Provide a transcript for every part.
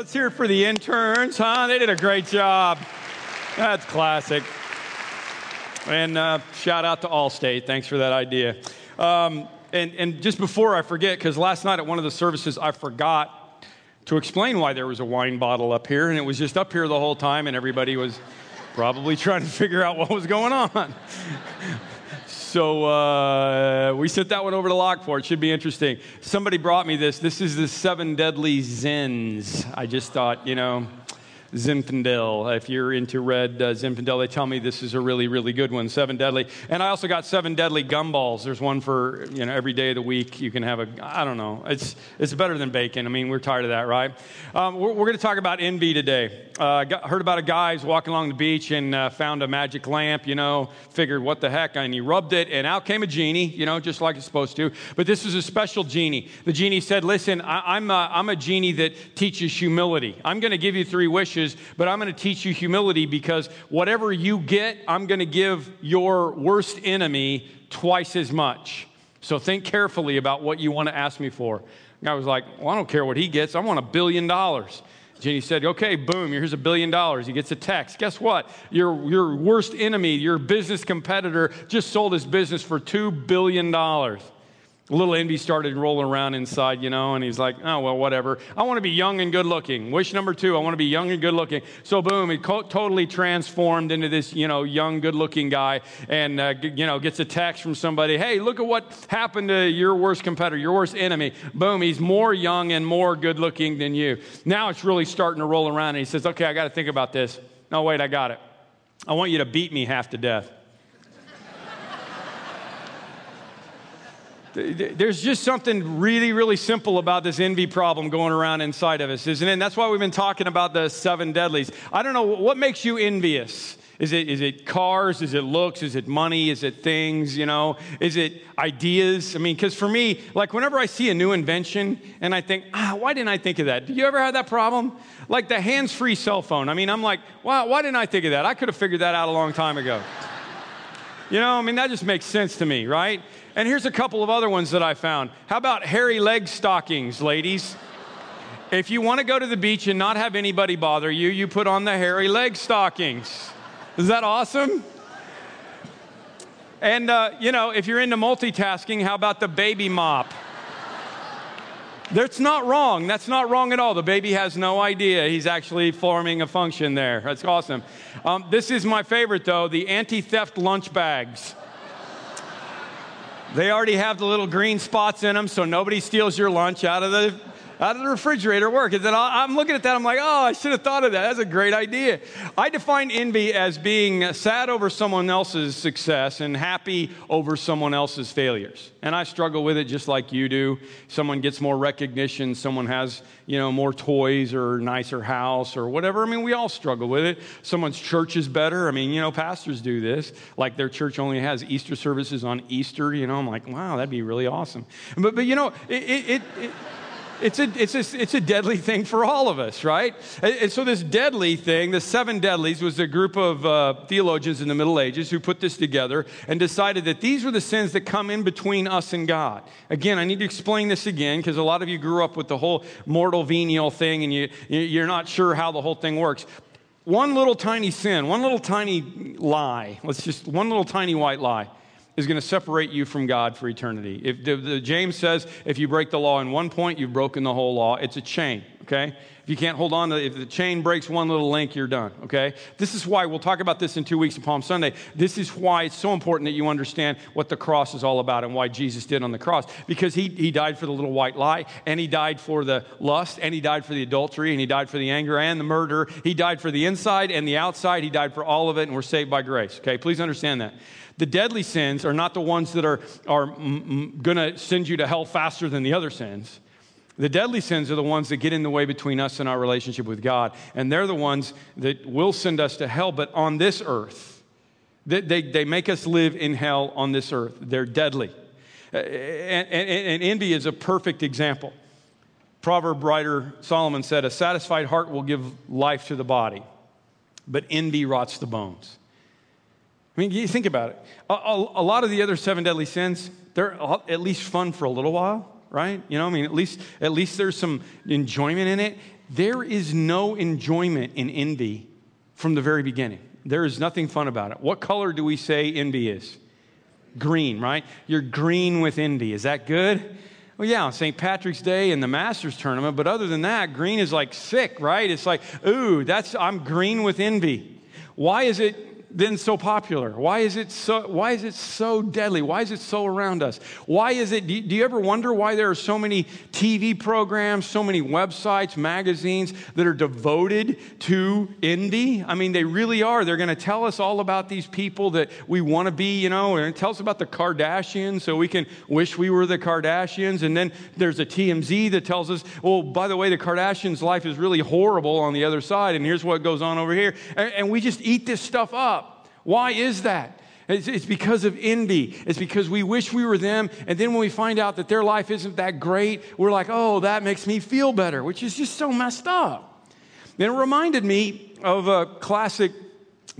Let's hear it for the interns, huh? They did a great job. That's classic. And uh, shout out to Allstate. Thanks for that idea. Um, and, and just before I forget, because last night at one of the services, I forgot to explain why there was a wine bottle up here, and it was just up here the whole time, and everybody was probably trying to figure out what was going on. So uh, we sent that one over to Lockport. It should be interesting. Somebody brought me this. This is the seven deadly Zins. I just thought, you know, Zinfandel. If you're into red uh, Zinfandel, they tell me this is a really, really good one. Seven deadly. And I also got seven deadly gumballs. There's one for you know every day of the week. You can have a. I don't know. It's it's better than bacon. I mean, we're tired of that, right? Um, we're, we're going to talk about envy today. Uh, heard about a guy who's walking along the beach and uh, found a magic lamp. You know, figured what the heck, and he rubbed it, and out came a genie. You know, just like it's supposed to. But this is a special genie. The genie said, "Listen, I, I'm a, I'm a genie that teaches humility. I'm going to give you three wishes." But I'm going to teach you humility because whatever you get, I'm going to give your worst enemy twice as much. So think carefully about what you want to ask me for. I was like, well, I don't care what he gets. I want a billion dollars. Jenny said, okay, boom, here's a billion dollars. He gets a text. Guess what? Your, your worst enemy, your business competitor, just sold his business for $2 billion. A little envy started rolling around inside, you know, and he's like, oh, well, whatever. I want to be young and good looking. Wish number two, I want to be young and good looking. So, boom, he co- totally transformed into this, you know, young, good looking guy and, uh, g- you know, gets a text from somebody, hey, look at what happened to your worst competitor, your worst enemy. Boom, he's more young and more good looking than you. Now it's really starting to roll around, and he says, okay, I got to think about this. No, wait, I got it. I want you to beat me half to death. There's just something really, really simple about this envy problem going around inside of us, isn't it? And that's why we've been talking about the seven deadlies. I don't know, what makes you envious? Is it, is it cars? Is it looks? Is it money? Is it things? You know? Is it ideas? I mean, because for me, like whenever I see a new invention and I think, ah, why didn't I think of that? Do you ever have that problem? Like the hands free cell phone. I mean, I'm like, wow, why didn't I think of that? I could have figured that out a long time ago. You know, I mean, that just makes sense to me, right? And here's a couple of other ones that I found. How about hairy leg stockings, ladies? If you want to go to the beach and not have anybody bother you, you put on the hairy leg stockings. Is that awesome? And, uh, you know, if you're into multitasking, how about the baby mop? That's not wrong. That's not wrong at all. The baby has no idea he's actually forming a function there. That's awesome. Um, this is my favorite, though the anti theft lunch bags. They already have the little green spots in them, so nobody steals your lunch out of the out of the refrigerator work. And then I'm looking at that, I'm like, oh, I should have thought of that. That's a great idea. I define envy as being sad over someone else's success and happy over someone else's failures. And I struggle with it just like you do. Someone gets more recognition, someone has, you know, more toys or nicer house or whatever. I mean, we all struggle with it. Someone's church is better. I mean, you know, pastors do this. Like their church only has Easter services on Easter, you know. I'm like, wow, that'd be really awesome. But, but you know, it, it, it it's a, it's, a, it's a deadly thing for all of us, right? And, and so, this deadly thing, the seven deadlies, was a group of uh, theologians in the Middle Ages who put this together and decided that these were the sins that come in between us and God. Again, I need to explain this again because a lot of you grew up with the whole mortal venial thing and you, you're not sure how the whole thing works. One little tiny sin, one little tiny lie, let's just, one little tiny white lie is going to separate you from God for eternity. If the, the, James says if you break the law in one point, you've broken the whole law. It's a chain, okay? If you can't hold on to if the chain breaks one little link, you're done, okay? This is why we'll talk about this in 2 weeks of Palm Sunday. This is why it's so important that you understand what the cross is all about and why Jesus did on the cross because he he died for the little white lie and he died for the lust and he died for the adultery and he died for the anger and the murder. He died for the inside and the outside. He died for all of it and we're saved by grace, okay? Please understand that. The deadly sins are not the ones that are, are going to send you to hell faster than the other sins. The deadly sins are the ones that get in the way between us and our relationship with God. And they're the ones that will send us to hell, but on this earth. They, they, they make us live in hell on this earth. They're deadly. Uh, and, and, and envy is a perfect example. Proverb writer Solomon said, A satisfied heart will give life to the body, but envy rots the bones. I mean, you think about it. A, a, a, lot of the other seven deadly sins, they're at least fun for a little while, right? You know, I mean, at least at least there's some enjoyment in it. there is no enjoyment in envy from the very beginning. There is nothing fun about it. What color do we say envy is? Green, right? You're green with envy. Is that good? Well, yeah, on St. Patrick's Day and the Masters tournament, but other than that, green is like sick, right? It's like, ooh, that's I'm green with envy. Why is it been so popular? Why is it so, why is it so deadly? Why is it so around us? Why is it, do you, do you ever wonder why there are so many TV programs, so many websites, magazines that are devoted to envy? I mean, they really are. They're going to tell us all about these people that we want to be, you know, and tell us about the Kardashians so we can wish we were the Kardashians. And then there's a TMZ that tells us, well, by the way, the Kardashians' life is really horrible on the other side, and here's what goes on over here. and, and we just eat this stuff up. Why is that? It's, it's, because of envy. It's because we wish we were them. And then when we find out that their life isn't that great, we're like, oh, that makes me feel better, which is just so messed up. Then it reminded me of a classic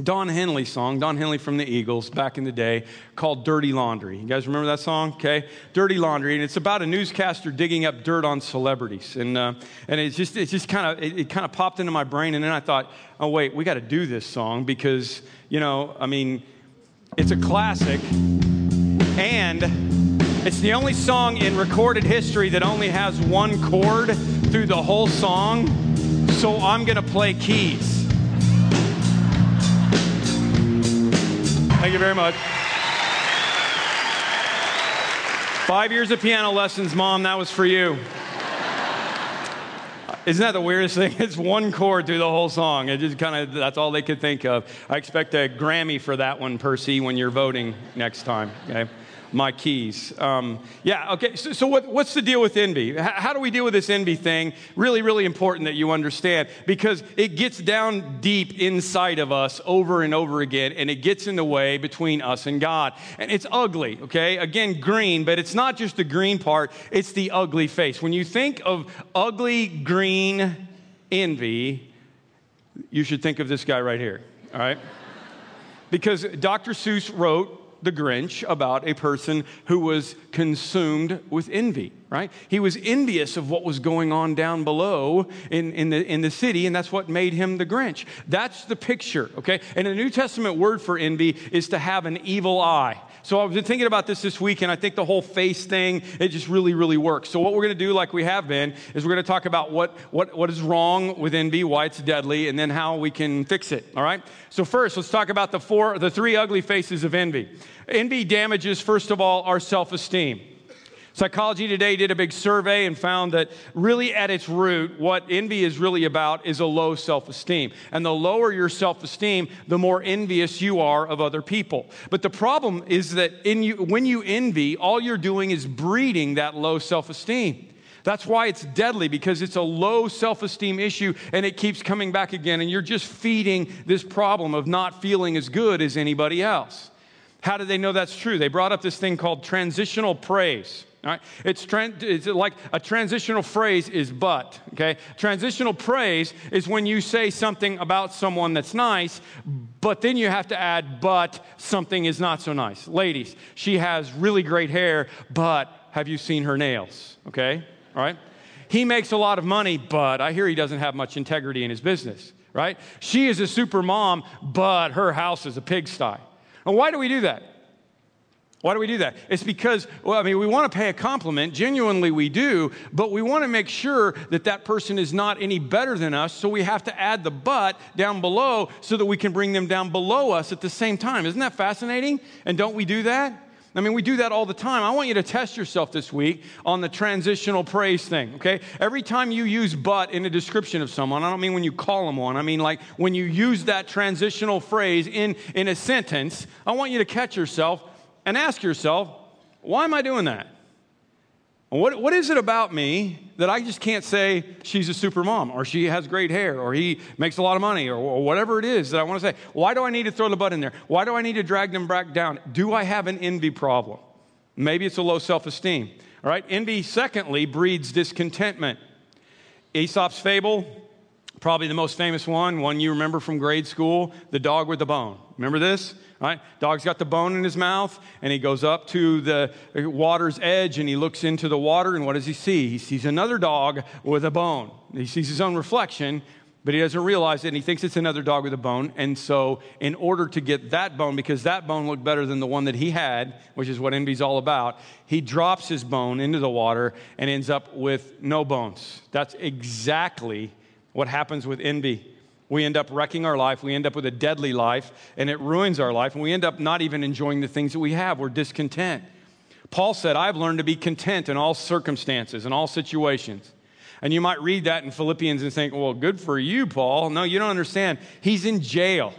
Don Henley song, Don Henley from the Eagles back in the day, called Dirty Laundry. You guys remember that song? Okay. Dirty Laundry. And it's about a newscaster digging up dirt on celebrities. And, uh, and it's just, it's just kind of, it, it kind of popped into my brain. And then I thought, oh, wait, we got to do this song because, you know, I mean, it's a classic. And it's the only song in recorded history that only has one chord through the whole song. So I'm going to play keys. Thank you very much. Five years of piano lessons, Mom, that was for you. Isn't that the weirdest thing? It's one chord through the whole song. It just kind of, that's all they could think of. I expect a Grammy for that one, Percy, when you're voting next time, okay? My keys. Um, yeah, okay. So, so what, what's the deal with envy? How do we deal with this envy thing? Really, really important that you understand because it gets down deep inside of us over and over again, and it gets in the way between us and God. And it's ugly, okay? Again, green, but it's not just the green part, it's the ugly face. When you think of ugly green envy, you should think of this guy right here, all right? Because Dr. Seuss wrote the Grinch about a person who was consumed with envy, right? He was envious of what was going on down below in, in, the, in the city, and that's what made him the Grinch. That's the picture, okay? And the New Testament word for envy is to have an evil eye. So I've been thinking about this this week, and I think the whole face thing, it just really, really works. So what we're going to do, like we have been, is we're going to talk about what, what, what is wrong with envy, why it's deadly, and then how we can fix it, all right? So first, let's talk about the four, the three ugly faces of envy. Envy damages, first of all, our self-esteem. Psychology Today did a big survey and found that really at its root, what envy is really about is a low self esteem. And the lower your self esteem, the more envious you are of other people. But the problem is that you, when you envy, all you're doing is breeding that low self esteem. That's why it's deadly because it's a low self esteem issue and it keeps coming back again. And you're just feeding this problem of not feeling as good as anybody else. How do they know that's true? They brought up this thing called transitional praise. All right? It's, it's like a transitional phrase is but, okay? Transitional praise is when you say something about someone that's nice, but then you have to add, but something is not so nice. Ladies, she has really great hair, but have you seen her nails? Okay? All right? He makes a lot of money, but I hear he doesn't have much integrity in his business, right? She is a super mom, but her house is a pigsty. And why do we do that? Why do we do that? It's because, well, I mean, we want to pay a compliment, genuinely we do, but we want to make sure that that person is not any better than us, so we have to add the but down below so that we can bring them down below us at the same time. Isn't that fascinating? And don't we do that? I mean, we do that all the time. I want you to test yourself this week on the transitional praise thing, okay? Every time you use but in a description of someone, I don't mean when you call them one, I mean like when you use that transitional phrase in, in a sentence, I want you to catch yourself and ask yourself, why am I doing that? What, what is it about me that I just can't say she's a super mom or she has great hair or he makes a lot of money or, or whatever it is that I want to say? Why do I need to throw the butt in there? Why do I need to drag them back down? Do I have an envy problem? Maybe it's a low self esteem. All right, envy, secondly, breeds discontentment. Aesop's fable Probably the most famous one, one you remember from grade school, the dog with the bone. Remember this? Right? Dog's got the bone in his mouth, and he goes up to the water's edge and he looks into the water, and what does he see? He sees another dog with a bone. He sees his own reflection, but he doesn't realize it, and he thinks it's another dog with a bone. And so, in order to get that bone, because that bone looked better than the one that he had, which is what envy's all about, he drops his bone into the water and ends up with no bones. That's exactly what happens with envy. We end up wrecking our life. We end up with a deadly life, and it ruins our life. And we end up not even enjoying the things that we have. We're discontent. Paul said, I've learned to be content in all circumstances, in all situations. And you might read that in Philippians and think, well, good for you, Paul. No, you don't understand. He's in jail.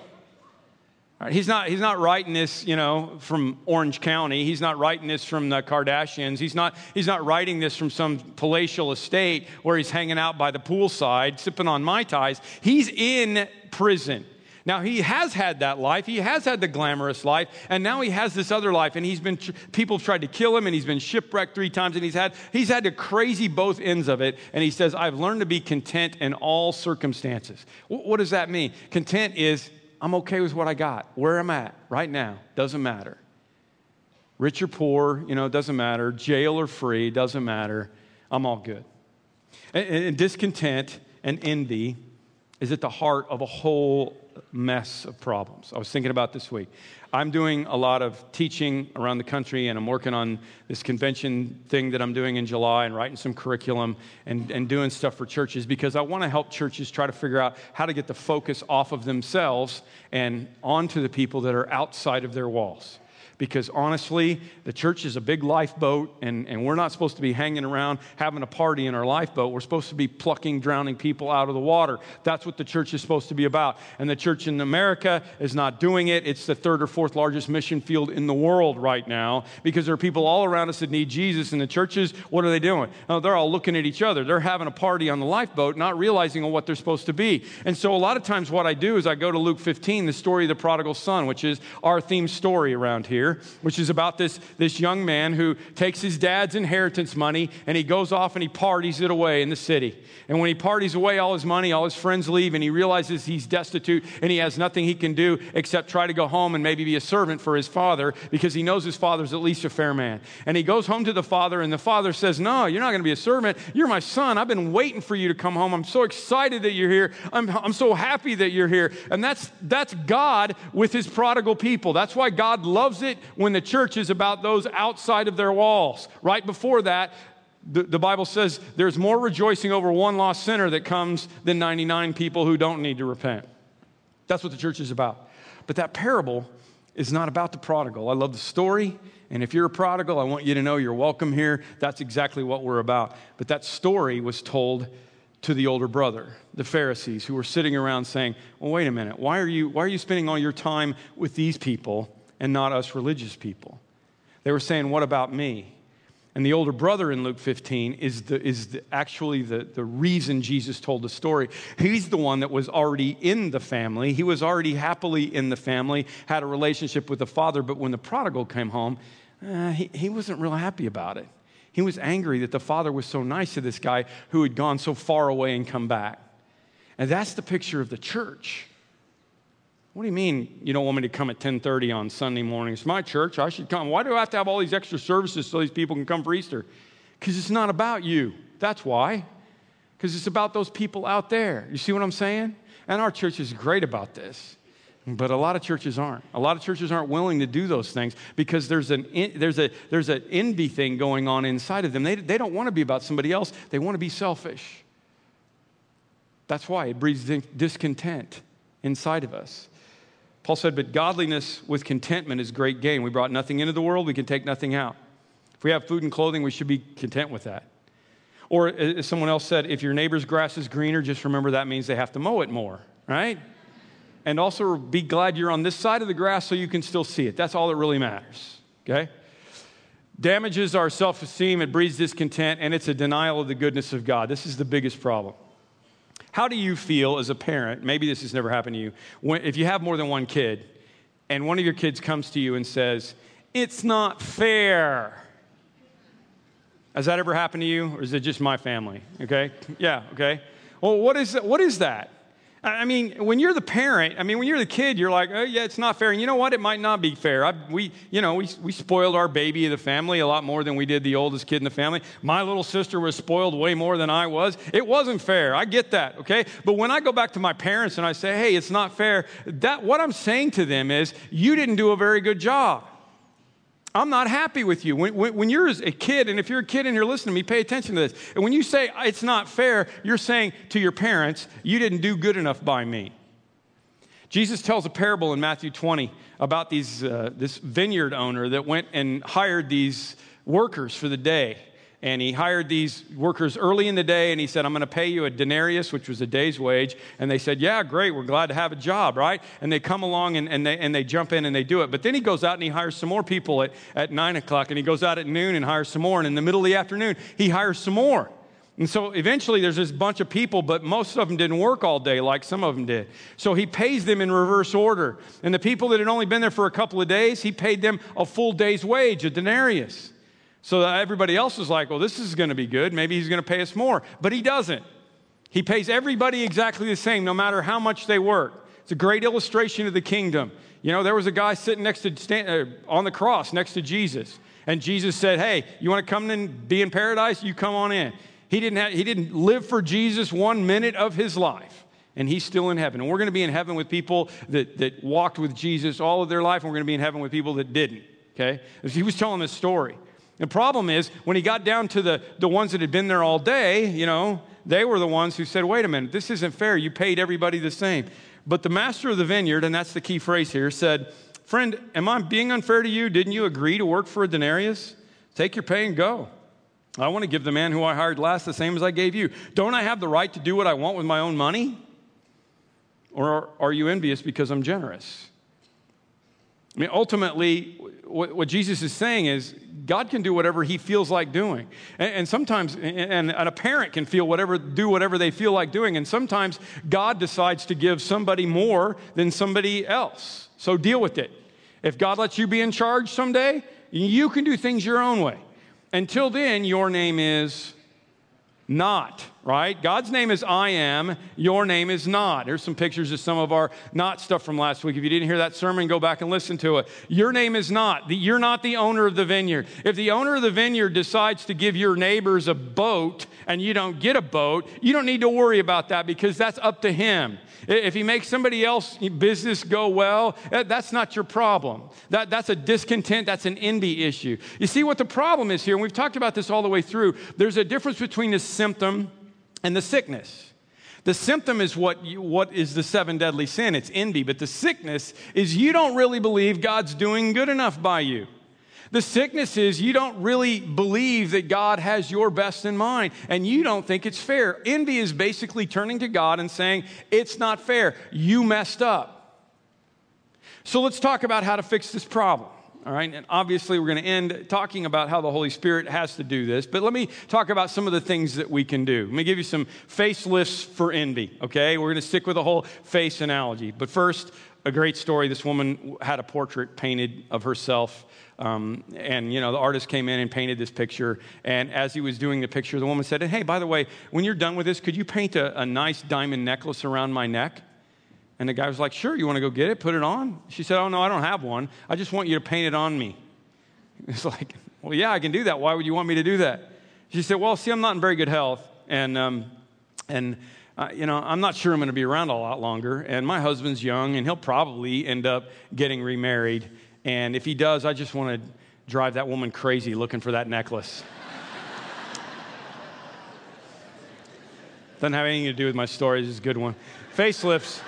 Right, he's, not, he's not writing this, you know, from Orange County. He's not writing this from the Kardashians. He's not, he's not writing this from some palatial estate where he's hanging out by the poolside, sipping on Mai Tais. He's in prison. Now, he has had that life. He has had the glamorous life. And now he has this other life. And he's been, people have tried to kill him and he's been shipwrecked three times. And he's had, he's had to crazy both ends of it. And he says, I've learned to be content in all circumstances. What does that mean? Content is, I'm okay with what I got, where I'm at right now. Doesn't matter. Rich or poor, you know, it doesn't matter. Jail or free, doesn't matter. I'm all good. and, and discontent and envy is at the heart of a whole mess of problems. I was thinking about this week. I'm doing a lot of teaching around the country, and I'm working on this convention thing that I'm doing in July and writing some curriculum and, and doing stuff for churches because I want to help churches try to figure out how to get the focus off of themselves and onto the people that are outside of their walls because honestly, the church is a big lifeboat, and, and we're not supposed to be hanging around having a party in our lifeboat. We're supposed to be plucking drowning people out of the water. That's what the church is supposed to be about. And the church in America is not doing it. It's the third or fourth largest mission field in the world right now because there are people all around us that need Jesus. And the churches, what are they doing? Oh, they're all looking at each other. They're having a party on the lifeboat, not realizing what they're supposed to be. And so a lot of times, what I do is I go to Luke 15, the story of the prodigal son, which is our theme story around here which is about this, this young man who takes his dad's inheritance money and he goes off and he parties it away in the city. And when he parties away all his money, all his friends leave, and he realizes he's destitute and he has nothing he can do except try to go home and maybe be a servant for his father because he knows his father's at least a fair man. And he goes home to the father, and the father says, No, you're not going to be a servant. You're my son. I've been waiting for you to come home. I'm so excited that you're here. I'm, I'm so happy that you're here. And that's, that's God with his prodigal people. That's why God loves it when the church is about those outside of their walls. Right before that, the, the, Bible says there's more rejoicing over one lost sinner that comes than 99 people who don't need to repent. That's what the church is about. But that parable is not about the prodigal. I love the story. And if you're a prodigal, I want you to know you're welcome here. That's exactly what we're about. But that story was told to the older brother, the Pharisees, who were sitting around saying, Well, wait a minute. Why are you, why are you spending all your time with these people and not us religious people? They were saying, What about me? And the older brother in Luke 15 is, the, is the, actually the, the reason Jesus told the story. He's the one that was already in the family. He was already happily in the family, had a relationship with the father, but when the prodigal came home, uh, he, he wasn't real happy about it. He was angry that the father was so nice to this guy who had gone so far away and come back. And that's the picture of the church. What do you mean you don't want me to come at 10:30 on Sunday morning? It's my church. I should come. Why do I have to have all these extra services so these people can come for Easter? Because it's not about you. That's why. Because it's about those people out there. You see what I'm saying? And our church is great about this. But a lot of churches aren't. A lot of churches aren't willing to do those things because there's an, there's a, there's an envy thing going on inside of them. They, they don't want to be about somebody else, they want to be selfish. That's why it breeds discontent inside of us. Paul said, But godliness with contentment is great gain. We brought nothing into the world, we can take nothing out. If we have food and clothing, we should be content with that. Or uh, as someone else said, if your neighbor's grass is greener, just remember that means they have to mow it more, right? And also be glad you're on this side of the grass so you can still see it. That's all that really matters, okay? Damages our self esteem, it breeds discontent, and it's a denial of the goodness of God. This is the biggest problem. How do you feel as a parent? Maybe this has never happened to you. When, if you have more than one kid, and one of your kids comes to you and says, It's not fair. Has that ever happened to you, or is it just my family? Okay? Yeah, okay. Well, what is, what is that? I mean, when you're the parent, I mean, when you're the kid, you're like, oh, yeah, it's not fair. And you know what? It might not be fair. I, we, you know, we, we spoiled our baby of the family a lot more than we did the oldest kid in the family. My little sister was spoiled way more than I was. It wasn't fair. I get that, okay? But when I go back to my parents and I say, hey, it's not fair, that, what I'm saying to them is, you didn't do a very good job. I'm not happy with you. When, when, when, you're a kid, and if you're a kid and you're listening to me, pay attention to this. And when you say it's not fair, you're saying to your parents, you didn't do good enough by me. Jesus tells a parable in Matthew 20 about these, uh, this vineyard owner that went and hired these workers for the day and he hired these workers early in the day and he said i'm going to pay you a denarius which was a day's wage and they said yeah great we're glad to have a job right and they come along and, and, they, and they jump in and they do it but then he goes out and he hires some more people at, at 9 o'clock and he goes out at noon and hires some more and in the middle of the afternoon he hires some more and so eventually there's this bunch of people, but most of them didn't work all day like some of them did. So he pays them in reverse order. And the people that had only been there for a couple of days, he paid them a full day's wage, a denarius. So everybody else was like, well, this is going to be good. Maybe he's going to pay us more. But he doesn't. He pays everybody exactly the same, no matter how much they work. It's a great illustration of the kingdom. You know, there was a guy sitting next to, stand, uh, on the cross next to Jesus. And Jesus said, hey, you want to come and be in paradise? You come on in. He didn't, have, he didn't live for Jesus one minute of his life. And he's still in heaven. And we're going to be in heaven with people that, that walked with Jesus all of their life. And we're going to be in heaven with people that didn't. Okay? He was telling this story. The problem is, when he got down to the, the ones that had been there all day, you know, they were the ones who said, wait a minute, this isn't fair. You paid everybody the same. But the master of the vineyard, and that's the key phrase here, said, Friend, am I being unfair to you? Didn't you agree to work for a denarius? Take your pay and go. I want to give the man who I hired last the same as I gave you. Don't I have the right to do what I want with my own money? Or are you envious because I'm generous? I mean, ultimately, what, what, Jesus is saying is God can do whatever he feels like doing. And, and sometimes, and, and, a parent can feel whatever, do whatever they feel like doing. And sometimes God decides to give somebody more than somebody else. So deal with it. If God lets you be in charge someday, you can do things your own way. Until then, your name is not, right? God's name is I am, your name is not. Here's some pictures of some of our not stuff from last week. If you didn't hear that sermon, go back and listen to it. Your name is not. You're not the owner of the vineyard. If the owner of the vineyard decides to give your neighbors a boat and you don't get a boat, you don't need to worry about that because that's up to him. If he makes somebody else business go well, eh, that's not your problem. That, that's a discontent, that's an envy issue. You see what the problem is here, and we've talked about this all the way through. There's a difference between the symptom and the sickness. The symptom is what, you, what is the seven deadly sin. It's envy. But the sickness is you don't really believe God's doing good enough by you. The sickness is you don't really believe that God has your best in mind and you don't think it's fair. Envy is basically turning to God and saying, It's not fair. You messed up. So let's talk about how to fix this problem. All right, and obviously we're going to end talking about how the Holy Spirit has to do this, but let me talk about some of the things that we can do. Let me give you some facelifts for envy, okay? We're going to stick with the whole face analogy. But first, a great story. This woman had a portrait painted of herself um, and, you know, the artist came in and painted this picture. And as he was doing the picture, the woman said, Hey, by the way, when you're done with this, could you paint a, a nice diamond necklace around my neck? And the guy was like, Sure, you want to go get it? Put it on? She said, Oh, no, I don't have one. I just want you to paint it on me. It's like, Well, yeah, I can do that. Why would you want me to do that? She said, Well, see, I'm not in very good health. And, um, and, uh, you know, I'm not sure I'm going to be around a lot longer. And my husband's young, and he'll probably end up getting remarried. And if he does, I just want to drive that woman crazy looking for that necklace. Doesn't have anything to do with my story. It's a good one. Facelifts.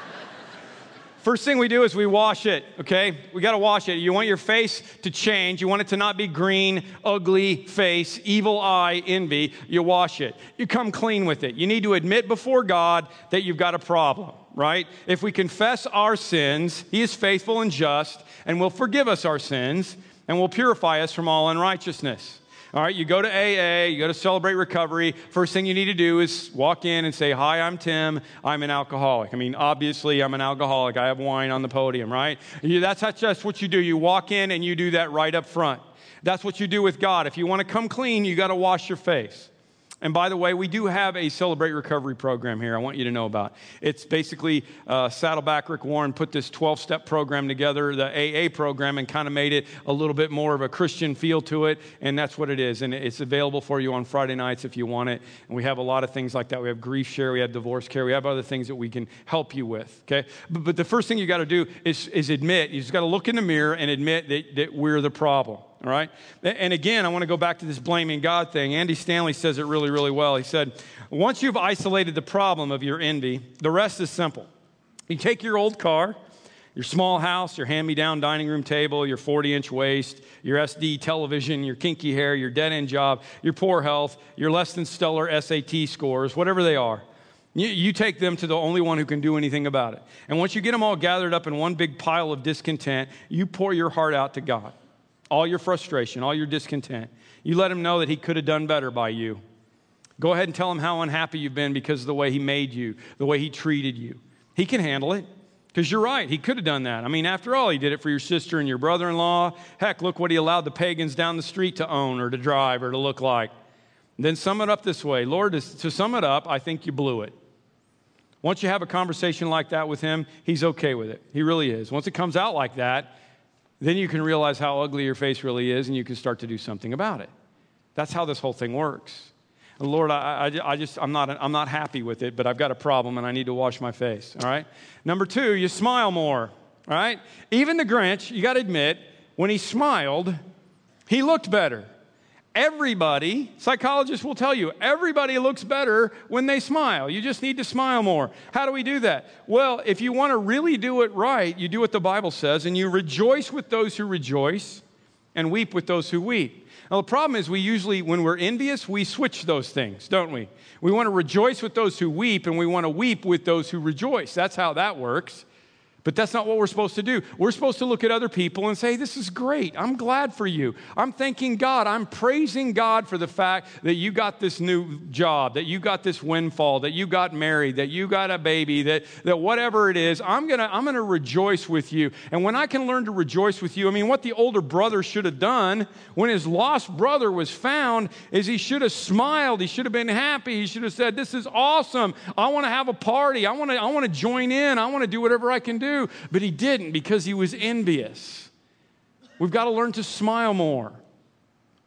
First thing we do is we wash it, okay? We got to wash it. You want your face to change. You want it to not be green, ugly face, evil eye, envy. You wash it. You come clean with it. You need to admit before God that you've got a problem, right? If we confess our sins, He is faithful and just and will forgive us our sins and will purify us from all unrighteousness. All right, you go to AA, you go to Celebrate Recovery. First thing you need to do is walk in and say, Hi, I'm Tim. I'm an alcoholic. I mean, obviously, I'm an alcoholic. I have wine on the podium, right? That's, that's what you do. You walk in and you do that right up front. That's what you do with God. If you want to come clean, you got to wash your face. And by the way, we do have a Celebrate Recovery program here I want you to know about. It's basically uh, Saddleback Rick Warren put this 12 step program together, the AA program, and kind of made it a little bit more of a Christian feel to it. And that's what it is. And it's available for you on Friday nights if you want it. And we have a lot of things like that. We have grief share, we have divorce care, we have other things that we can help you with. Okay? But, but the first thing you got to do is, is admit, you just got to look in the mirror and admit that, that we're the problem. All right? And again, I want to go back to this blaming God thing. Andy Stanley says it really, really well. He said, Once you've isolated the problem of your envy, the rest is simple. You take your old car, your small house, your hand me down dining room table, your 40 inch waist, your SD television, your kinky hair, your dead end job, your poor health, your less than stellar SAT scores, whatever they are. You, you, take them to the only one who can do anything about it. And once you get them all gathered up in one big pile of discontent, you pour your heart out to God all your frustration, all your discontent. You let him know that he could have done better by you. Go ahead and tell him how unhappy you've been because of the way he made you, the way he treated you. He can handle it because you're right. He could have done that. I mean, after all, he did it for your sister and your brother in law. Heck, look what he allowed the pagans down the street to own or to drive or to look like. then sum it up this way Lord, to sum it up, I think you blew it. Once you have a conversation like that with him, he's okay with it. He really is. Once it comes out like that, then you can realize how ugly your face really is and you can start to do something about it. That's how this whole thing works. Lord, I, I, I, just, I'm not, I'm not happy with it, but I've got a problem and I need to wash my face, all right? Number two, you smile more, all right? Even the Grinch, you got to admit, when he smiled, he looked better. Everybody, psychologists will tell you, everybody looks better when they smile. You just need to smile more. How do we do that? Well, if you want to really do it right, you do what the Bible says, and you rejoice with those who rejoice and weep with those who weep. Now, the problem is, we usually, when we're envious, we switch those things, don't we? We want to rejoice with those who weep, and we want to weep with those who rejoice. That's how that works. But that's not what we're supposed to do. We're supposed to look at other people and say, This is great. I'm glad for you. I'm thanking God. I'm praising God for the fact that you got this new job, that you got this windfall, that you got married, that you got a baby, that, that whatever it is, I'm going to I'm going to rejoice with you. And when I can learn to rejoice with you, I mean, what the older brother should have done when his lost brother was found is he should have smiled. He should have been happy. He should have said, This is awesome. I want to have a party. I want to I want to join in. I want to do whatever I can do but he didn't because he was envious. We've got to learn to smile more.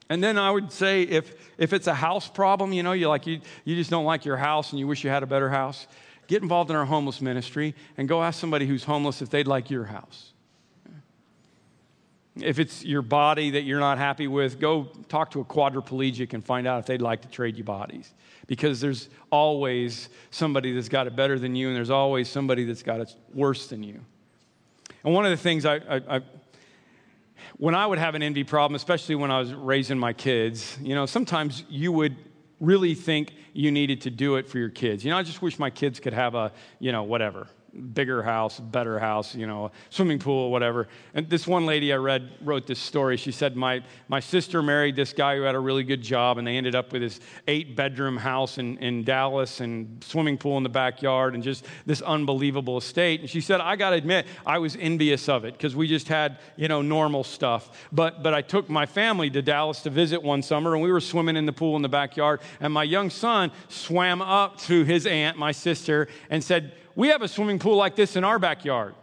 And then I would say if, if it's a house problem, you know, you like you, you just don't like your house and you wish you had a better house, get involved in our homeless ministry and go ask somebody who's homeless if they'd like your house. If it's your body that you're not happy with, go talk to a quadriplegic and find out if they'd like to trade you bodies. Because there's always somebody that's got it better than you, and there's always somebody that's got it worse than you. And one of the things I, I, I when I would have an envy problem, especially when I was raising my kids, you know, sometimes you would really think you needed to do it for your kids. You know, I just wish my kids could have a, you know, whatever, bigger house, better house, you know, swimming pool, whatever. And this one lady I read wrote this story. She said, my, my sister married this guy who had a really good job, and they ended up with this eight bedroom house in, in Dallas and swimming pool in the backyard and just this unbelievable estate. And she said, I got to admit, I was envious of it because we just had, you know, normal stuff. But, but I took my family to Dallas to visit one summer, and we were swimming in the pool in the backyard, and my young son swam up to his aunt, my sister, and said, we have a swimming pool like this in our backyard.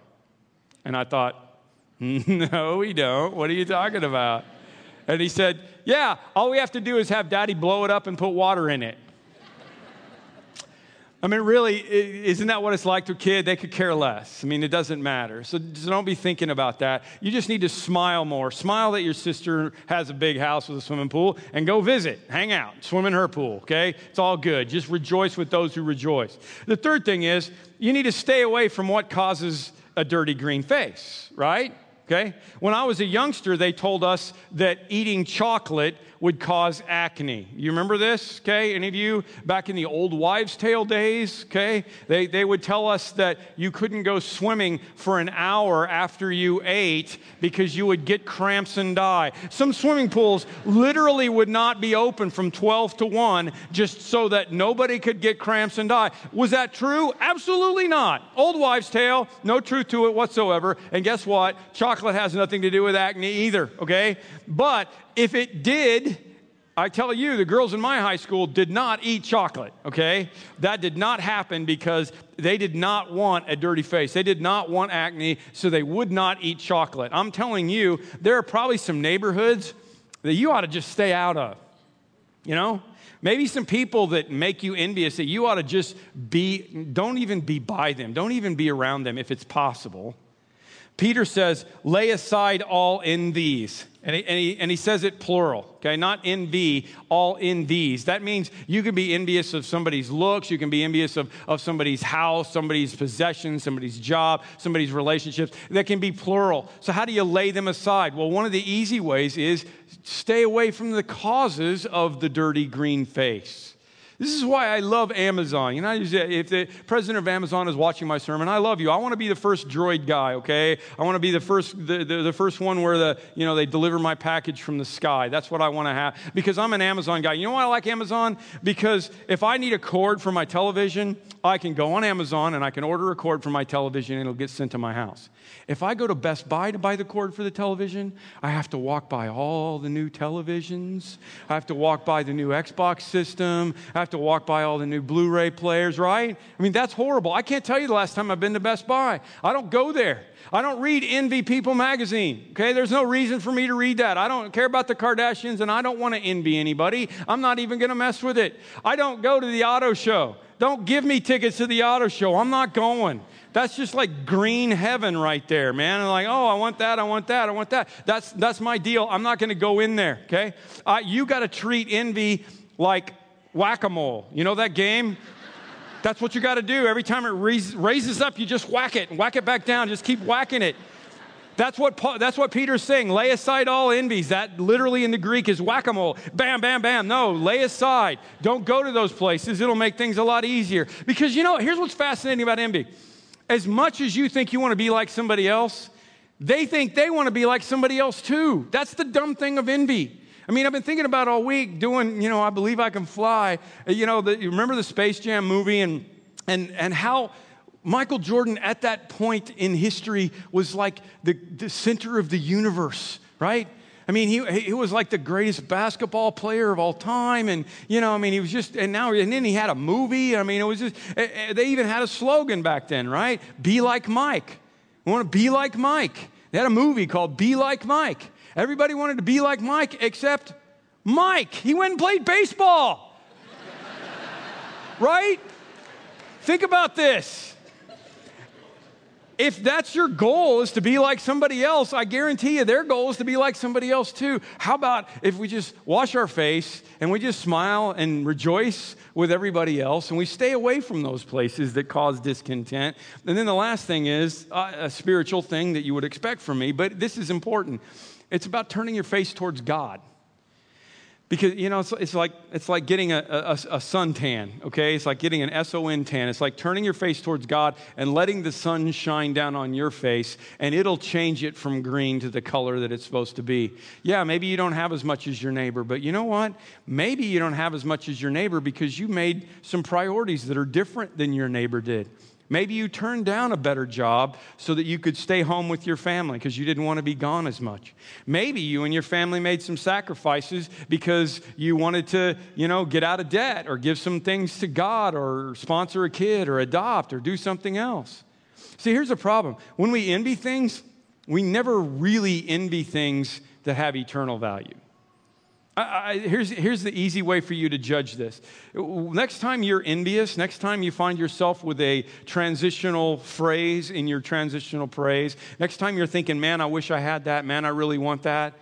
And I thought, No, we don't. What are you talking about? And he said, Yeah, all we have to do is have daddy blow it up and put water in it. I mean, really, isn't that what it's like to a kid? They could care less. I mean, it doesn't matter. So, don't be thinking about that. You just need to smile more. Smile that your sister has a big house with a swimming pool and go visit, hang out, swim in her pool, okay? It's all good. Just rejoice with those who rejoice. The third thing is you need to stay away from what causes a dirty green face, right? Okay? When I was a youngster, they told us that eating chocolate would cause acne. You remember this? Okay? Any of you back in the old wives' tale days? Okay? They, they would tell us that you couldn't go swimming for an hour after you ate because you would get cramps and die. Some swimming pools literally would not be open from 12 to 1 just so that nobody could get cramps and die. Was that true? Absolutely not. Old wives' tale, no truth to it whatsoever. And guess what? Chocolate has nothing to do with acne either, okay? But if it did, I tell you, the girls in my high school did not eat chocolate, okay? That did not happen because they did not want a dirty face. They did not want acne, so they would not eat chocolate. I'm telling you, there are probably some neighborhoods that you ought to just stay out of. You know? Maybe some people that make you envious that you ought to just be, don't even be by them, don't even be around them if it's possible. Peter says, lay aside all envies. And he, and, he, and he says it plural, okay? Not in envy, all in these. That means you can be envious of somebody's looks, you can be envious of, of somebody's house, somebody's possessions, somebody's job, somebody's relationships. That can be plural. So, how do you lay them aside? Well, one of the easy ways is stay away from the causes of the dirty green face. This is why I love Amazon. You know, if the president of Amazon is watching my sermon, I love you. I want to be the first droid guy, okay? I want to be the first, the, the, the, first one where the, you know, they deliver my package from the sky. That's what I want to have because I'm an Amazon guy. You know why I like Amazon? Because if I need a cord for my television, I can go on Amazon and I can order a cord for my television and it'll get sent to my house. If I go to Best Buy to buy the cord for the television, I have to walk by all the new televisions. I have to walk by the new Xbox system. I have to walk by all the new Blu ray players, right? I mean, that's horrible. I can't tell you the last time I've been to Best Buy. I don't go there. I don't read Envy People magazine. Okay, there's no reason for me to read that. I don't care about the Kardashians and I don't want to envy anybody. I'm not even going to mess with it. I don't go to the auto show. Don't give me tickets to the auto show. I'm not going. That's just like green heaven right there, man. Like, oh, I want that, I want that, I want that. That's, that's my deal. I'm not going to go in there, okay? Uh, you got to treat envy like whack a mole. You know that game? That's what you got to do. Every time it raises up, you just whack it and whack it back down. Just keep whacking it. That's what, Paul, that's what Peter's saying. Lay aside all envies. That literally in the Greek is whack a mole. Bam, bam, bam. No, lay aside. Don't go to those places. It'll make things a lot easier. Because, you know, here's what's fascinating about envy as much as you think you want to be like somebody else, they think they want to be like somebody else too. That's the dumb thing of envy. I mean, I've been thinking about all week doing, you know, I believe I can fly. You know, the, you remember the Space Jam movie and, and, and how Michael Jordan at that point in history was like the, the center of the universe, right? I mean, he, he was like the greatest basketball player of all time. And, you know, I mean, he was just, and now, and then he had a movie. I mean, it was just, eh, eh, they even had a slogan back then, right? Be like Mike. We want to be like Mike. They had a movie called Be Like Mike. Everybody wanted to be like Mike except Mike. He went and played baseball. right? Think about this if that's your goal is to be like somebody else, I guarantee you their goal is to be like somebody else too. How about if we just wash our face and we just smile and rejoice with everybody else and we stay away from those places that cause discontent? And then the last thing is uh, a spiritual thing that you would expect from me, but this is important. It's about turning your face towards God. Because, you know, it's, it's, like, it's like getting a, a, a suntan, okay? It's like getting an S-O-N tan. It's like turning your face towards God and letting the sun shine down on your face, and it'll change it from green to the color that it's supposed to be. Yeah, maybe you don't have as much as your neighbor, but you know what? Maybe you don't have as much as your neighbor because you made some priorities that are different than your neighbor did. Maybe you turned down a better job so that you could stay home with your family because you didn't want to be gone as much. Maybe you and your family made some sacrifices because you wanted to, you know, get out of debt or give some things to God or sponsor a kid or adopt or do something else. See, here's the problem. When we envy things, we never really envy things that have eternal value. I, I, here's, here's the easy way for you to judge this. Next time you're envious, next time you find yourself with a transitional phrase in your transitional praise, next time you're thinking, man, I wish I had that, man, I really want that,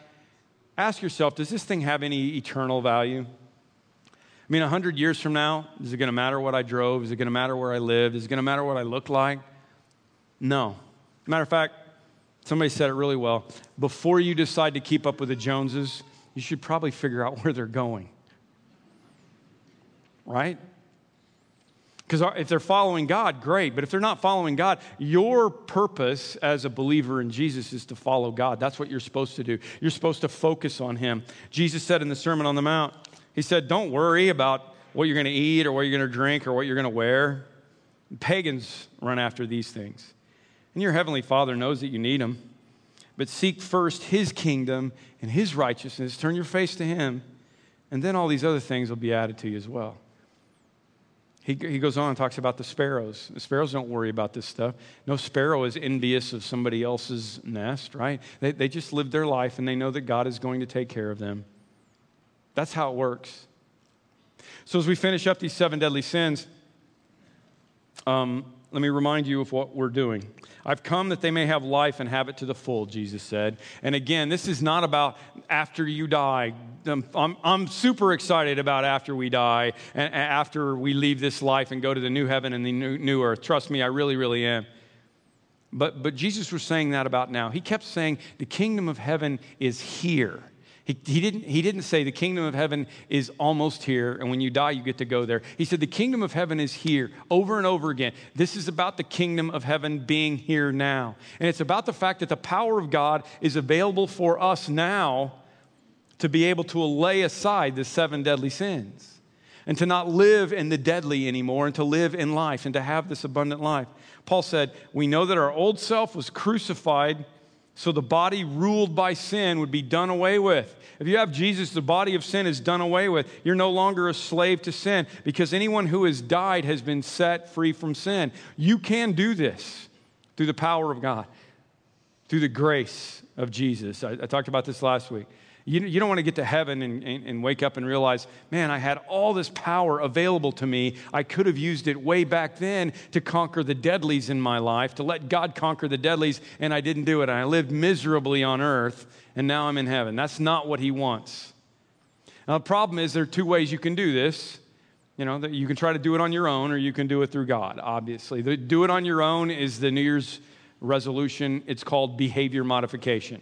ask yourself, does this thing have any eternal value? I mean, 100 years from now, is it going to matter what I drove? Is it going to matter where I lived? Is it going to matter what I look like? No. Matter of fact, somebody said it really well. Before you decide to keep up with the Joneses, you should probably figure out where they're going. Right? Because if they're following God, great. But if they're not following God, your purpose as a believer in Jesus is to follow God. That's what you're supposed to do. You're supposed to focus on Him. Jesus said in the Sermon on the Mount, He said, Don't worry about what you're going to eat or what you're going to drink or what you're going to wear. Pagans run after these things. And your Heavenly Father knows that you need them but seek first his kingdom and his righteousness. Turn your face to him. And then all these other things will be added to you as well. He, he goes on and talks about the sparrows. The sparrows don't worry about this stuff. No sparrow is envious of somebody else's nest, right? They, they just live their life and they know that God is going to take care of them. That's how it works. So, as we finish up these seven deadly sins, um, let me remind you of what we're doing. I've come that they may have life and have it to the full, Jesus said. And again, this is not about after you die. I'm, I'm, I'm super excited about after we die and after we leave this life and go to the new heaven and the new, new earth. Trust me, I really, really am. But, but Jesus was saying that about now. He kept saying, the kingdom of heaven is here. He, he, didn't, he didn't say the kingdom of heaven is almost here, and when you die, you get to go there. He said the kingdom of heaven is here over and over again. This is about the kingdom of heaven being here now. And it's about the fact that the power of God is available for us now to be able to lay aside the seven deadly sins and to not live in the deadly anymore and to live in life and to have this abundant life. Paul said, We know that our old self was crucified so the body ruled by sin would be done away with. If you have Jesus, the body of sin is done away with. You're no longer a slave to sin because anyone who has died has been set free from sin. You can do this through the power of God, through the grace of Jesus. I, I talked about this last week. You, you don't want to get to heaven and, and, and, wake up and realize, man, I had all this power available to me. I could have used it way back then to conquer the deadlies in my life, to let God conquer the deadlies, and I didn't do it. And I lived miserably on earth, and now I'm in heaven. That's not what He wants. Now, the problem is there are two ways you can do this. You know, you can try to do it on your own, or you can do it through God, obviously. The do it on your own is the New Year's resolution, it's called behavior modification.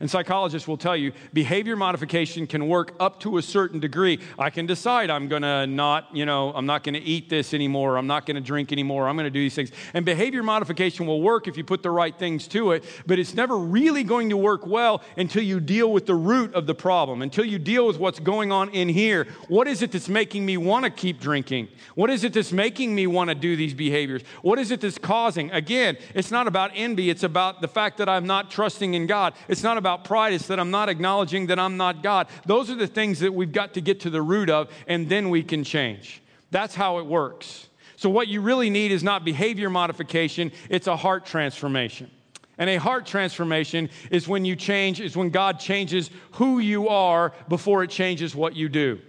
And psychologists will tell you behavior modification can work up to a certain degree. I can decide I'm going to not, you know, I'm not going to eat this anymore. I'm not going to drink anymore. I'm going to do these things. And behavior modification will work if you put the right things to it, but it's never really going to work well until you deal with the root of the problem, until you deal with what's going on in here. What is it that's making me want to keep drinking? What is it that's making me want to do these behaviors? What is it that's causing? Again, it's not about envy, it's about the fact that I'm not trusting in God. It's not about pride, it's that I'm not acknowledging that I'm not God. Those are the things that we've got to get to the root of, and then we can change. That's how it works. So, what you really need is not behavior modification, it's a heart transformation. And a heart transformation is when you change, is when God changes who you are before it changes what you do.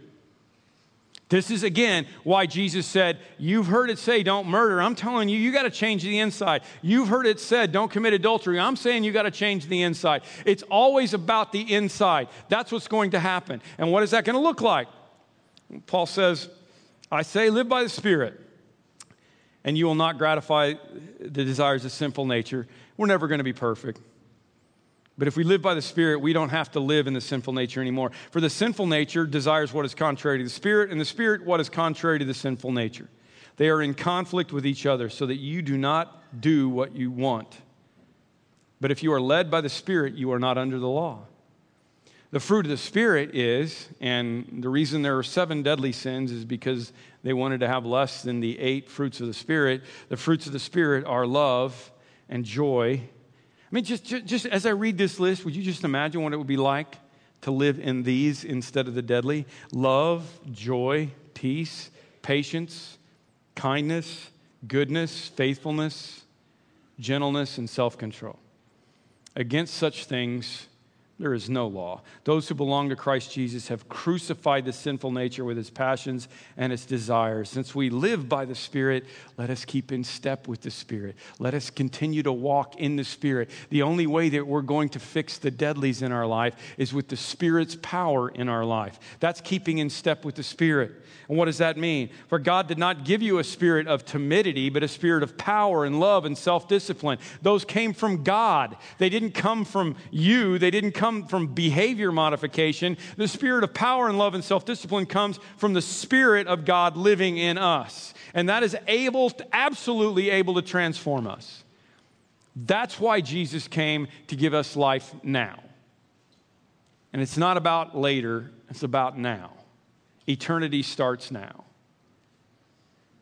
This is again why Jesus said, You've heard it say, don't murder. I'm telling you, you got to change the inside. You've heard it said, don't commit adultery. I'm saying you got to change the inside. It's always about the inside. That's what's going to happen. And what is that going to look like? Paul says, I say, live by the Spirit, and you will not gratify the desires of sinful nature. We're never going to be perfect. But if we live by the Spirit, we don't have to live in the sinful nature anymore. For the sinful nature desires what is contrary to the Spirit, and the Spirit what is contrary to the sinful nature. They are in conflict with each other, so that you do not do what you want. But if you are led by the Spirit, you are not under the law. The fruit of the Spirit is, and the reason there are seven deadly sins is because they wanted to have less than the eight fruits of the Spirit. The fruits of the Spirit are love and joy mean, just, just, just as I read this list, would you just imagine what it would be like to live in these instead of the deadly? Love, joy, peace, patience, kindness, goodness, faithfulness, gentleness, and self control. Against such things, there is no law. Those who belong to Christ Jesus have crucified the sinful nature with its passions and its desires. Since we live by the Spirit, let us keep in step with the Spirit. Let us continue to walk in the Spirit. The only way that we're going to fix the deadlies in our life is with the Spirit's power in our life. That's keeping in step with the Spirit. And what does that mean? For God did not give you a spirit of timidity, but a spirit of power and love and self discipline. Those came from God. They didn't come from you, they didn't come from behavior modification. The spirit of power and love and self discipline comes from the Spirit of God living in us. And that is able, absolutely able to transform us. That's why Jesus came to give us life now. And it's not about later, it's about now. Eternity starts now.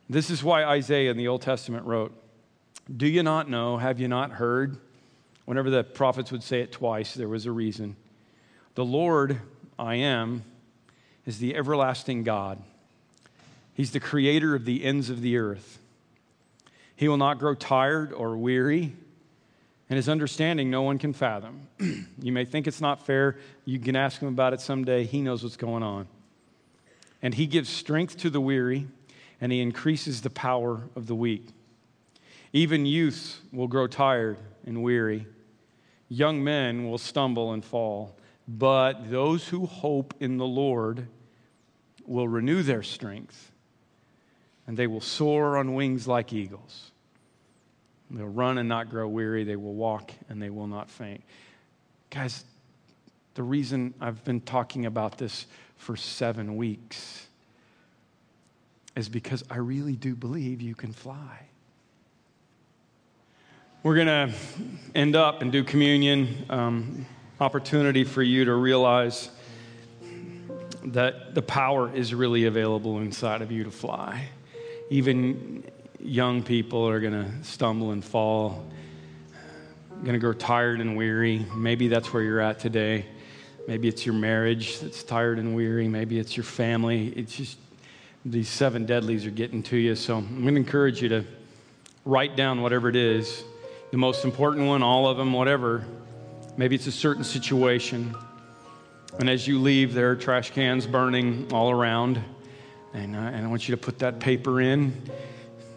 This is why Isaiah in the Old Testament wrote, Do you not know? Have you not heard? Whenever the prophets would say it twice, there was a reason. The Lord, I am, is the everlasting God. He's the creator of the ends of the earth. He will not grow tired or weary, and his understanding no one can fathom. you may think it's not fair. You can ask him about it someday. He knows what's going on. And he gives strength to the weary, and he increases the power of the weak. Even youths will grow tired and weary. Young men will stumble and fall. But those who hope in the Lord will renew their strength, and they will soar on wings like eagles. They'll run and not grow weary. They will walk and they will not faint. Guys, the reason I've been talking about this for seven weeks is because I really do believe you can fly. We're going to end up and do communion. Um, opportunity for you to realize that the power is really available inside of you to fly. Even young people are going to stumble and fall, going to grow tired and weary. Maybe that's where you're at today. Maybe it's your marriage that's tired and weary. Maybe it's your family. It's just these seven deadlies are getting to you. So I'm going to encourage you to write down whatever it is the most important one, all of them, whatever. Maybe it's a certain situation. And as you leave, there are trash cans burning all around. And, uh, and I want you to put that paper in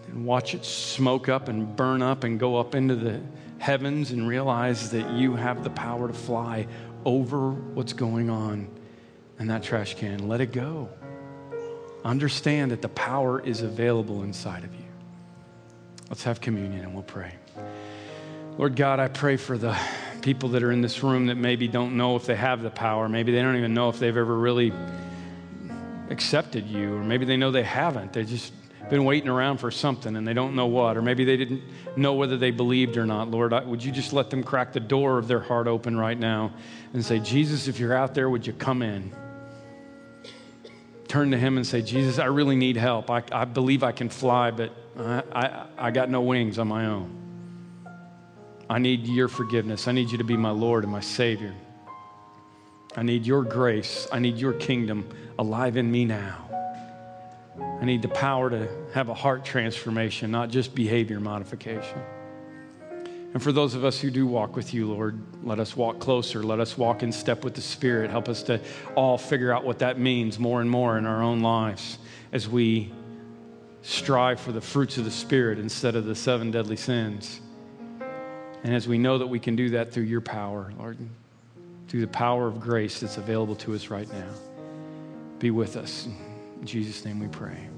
and watch it smoke up and burn up and go up into the heavens and realize that you have the power to fly over what's going on in that trash can. Let it go. Understand that the power is available inside of you. Let's have communion and we'll pray. Lord God, I pray for the people that are in this room that maybe don't know if they have the power. Maybe they don't even know if they've ever really accepted you, or maybe they know they haven't. They've just been waiting around for something and they don't know what, or maybe they didn't know whether they believed or not. Lord, would you just let them crack the door of their heart open right now and say, Jesus, if you're out there, would you come in? Turn to Him and say, Jesus, I really need help. I, I believe I can fly, but I, I, I got no wings on my own. I need your forgiveness. I need you to be my Lord and my Savior. I need your grace. I need your kingdom alive in me now. I need the power to have a heart transformation, not just behavior modification. And for those of us who do walk with you, Lord, let us walk closer. Let us walk in step with the Spirit. Help us to all figure out what that means more and more in our own lives as we strive for the fruits of the Spirit instead of the seven deadly sins. And as we know that we can do that through your power, Lord, through the power of grace that's available to us right now, be with us. In Jesus' name we pray.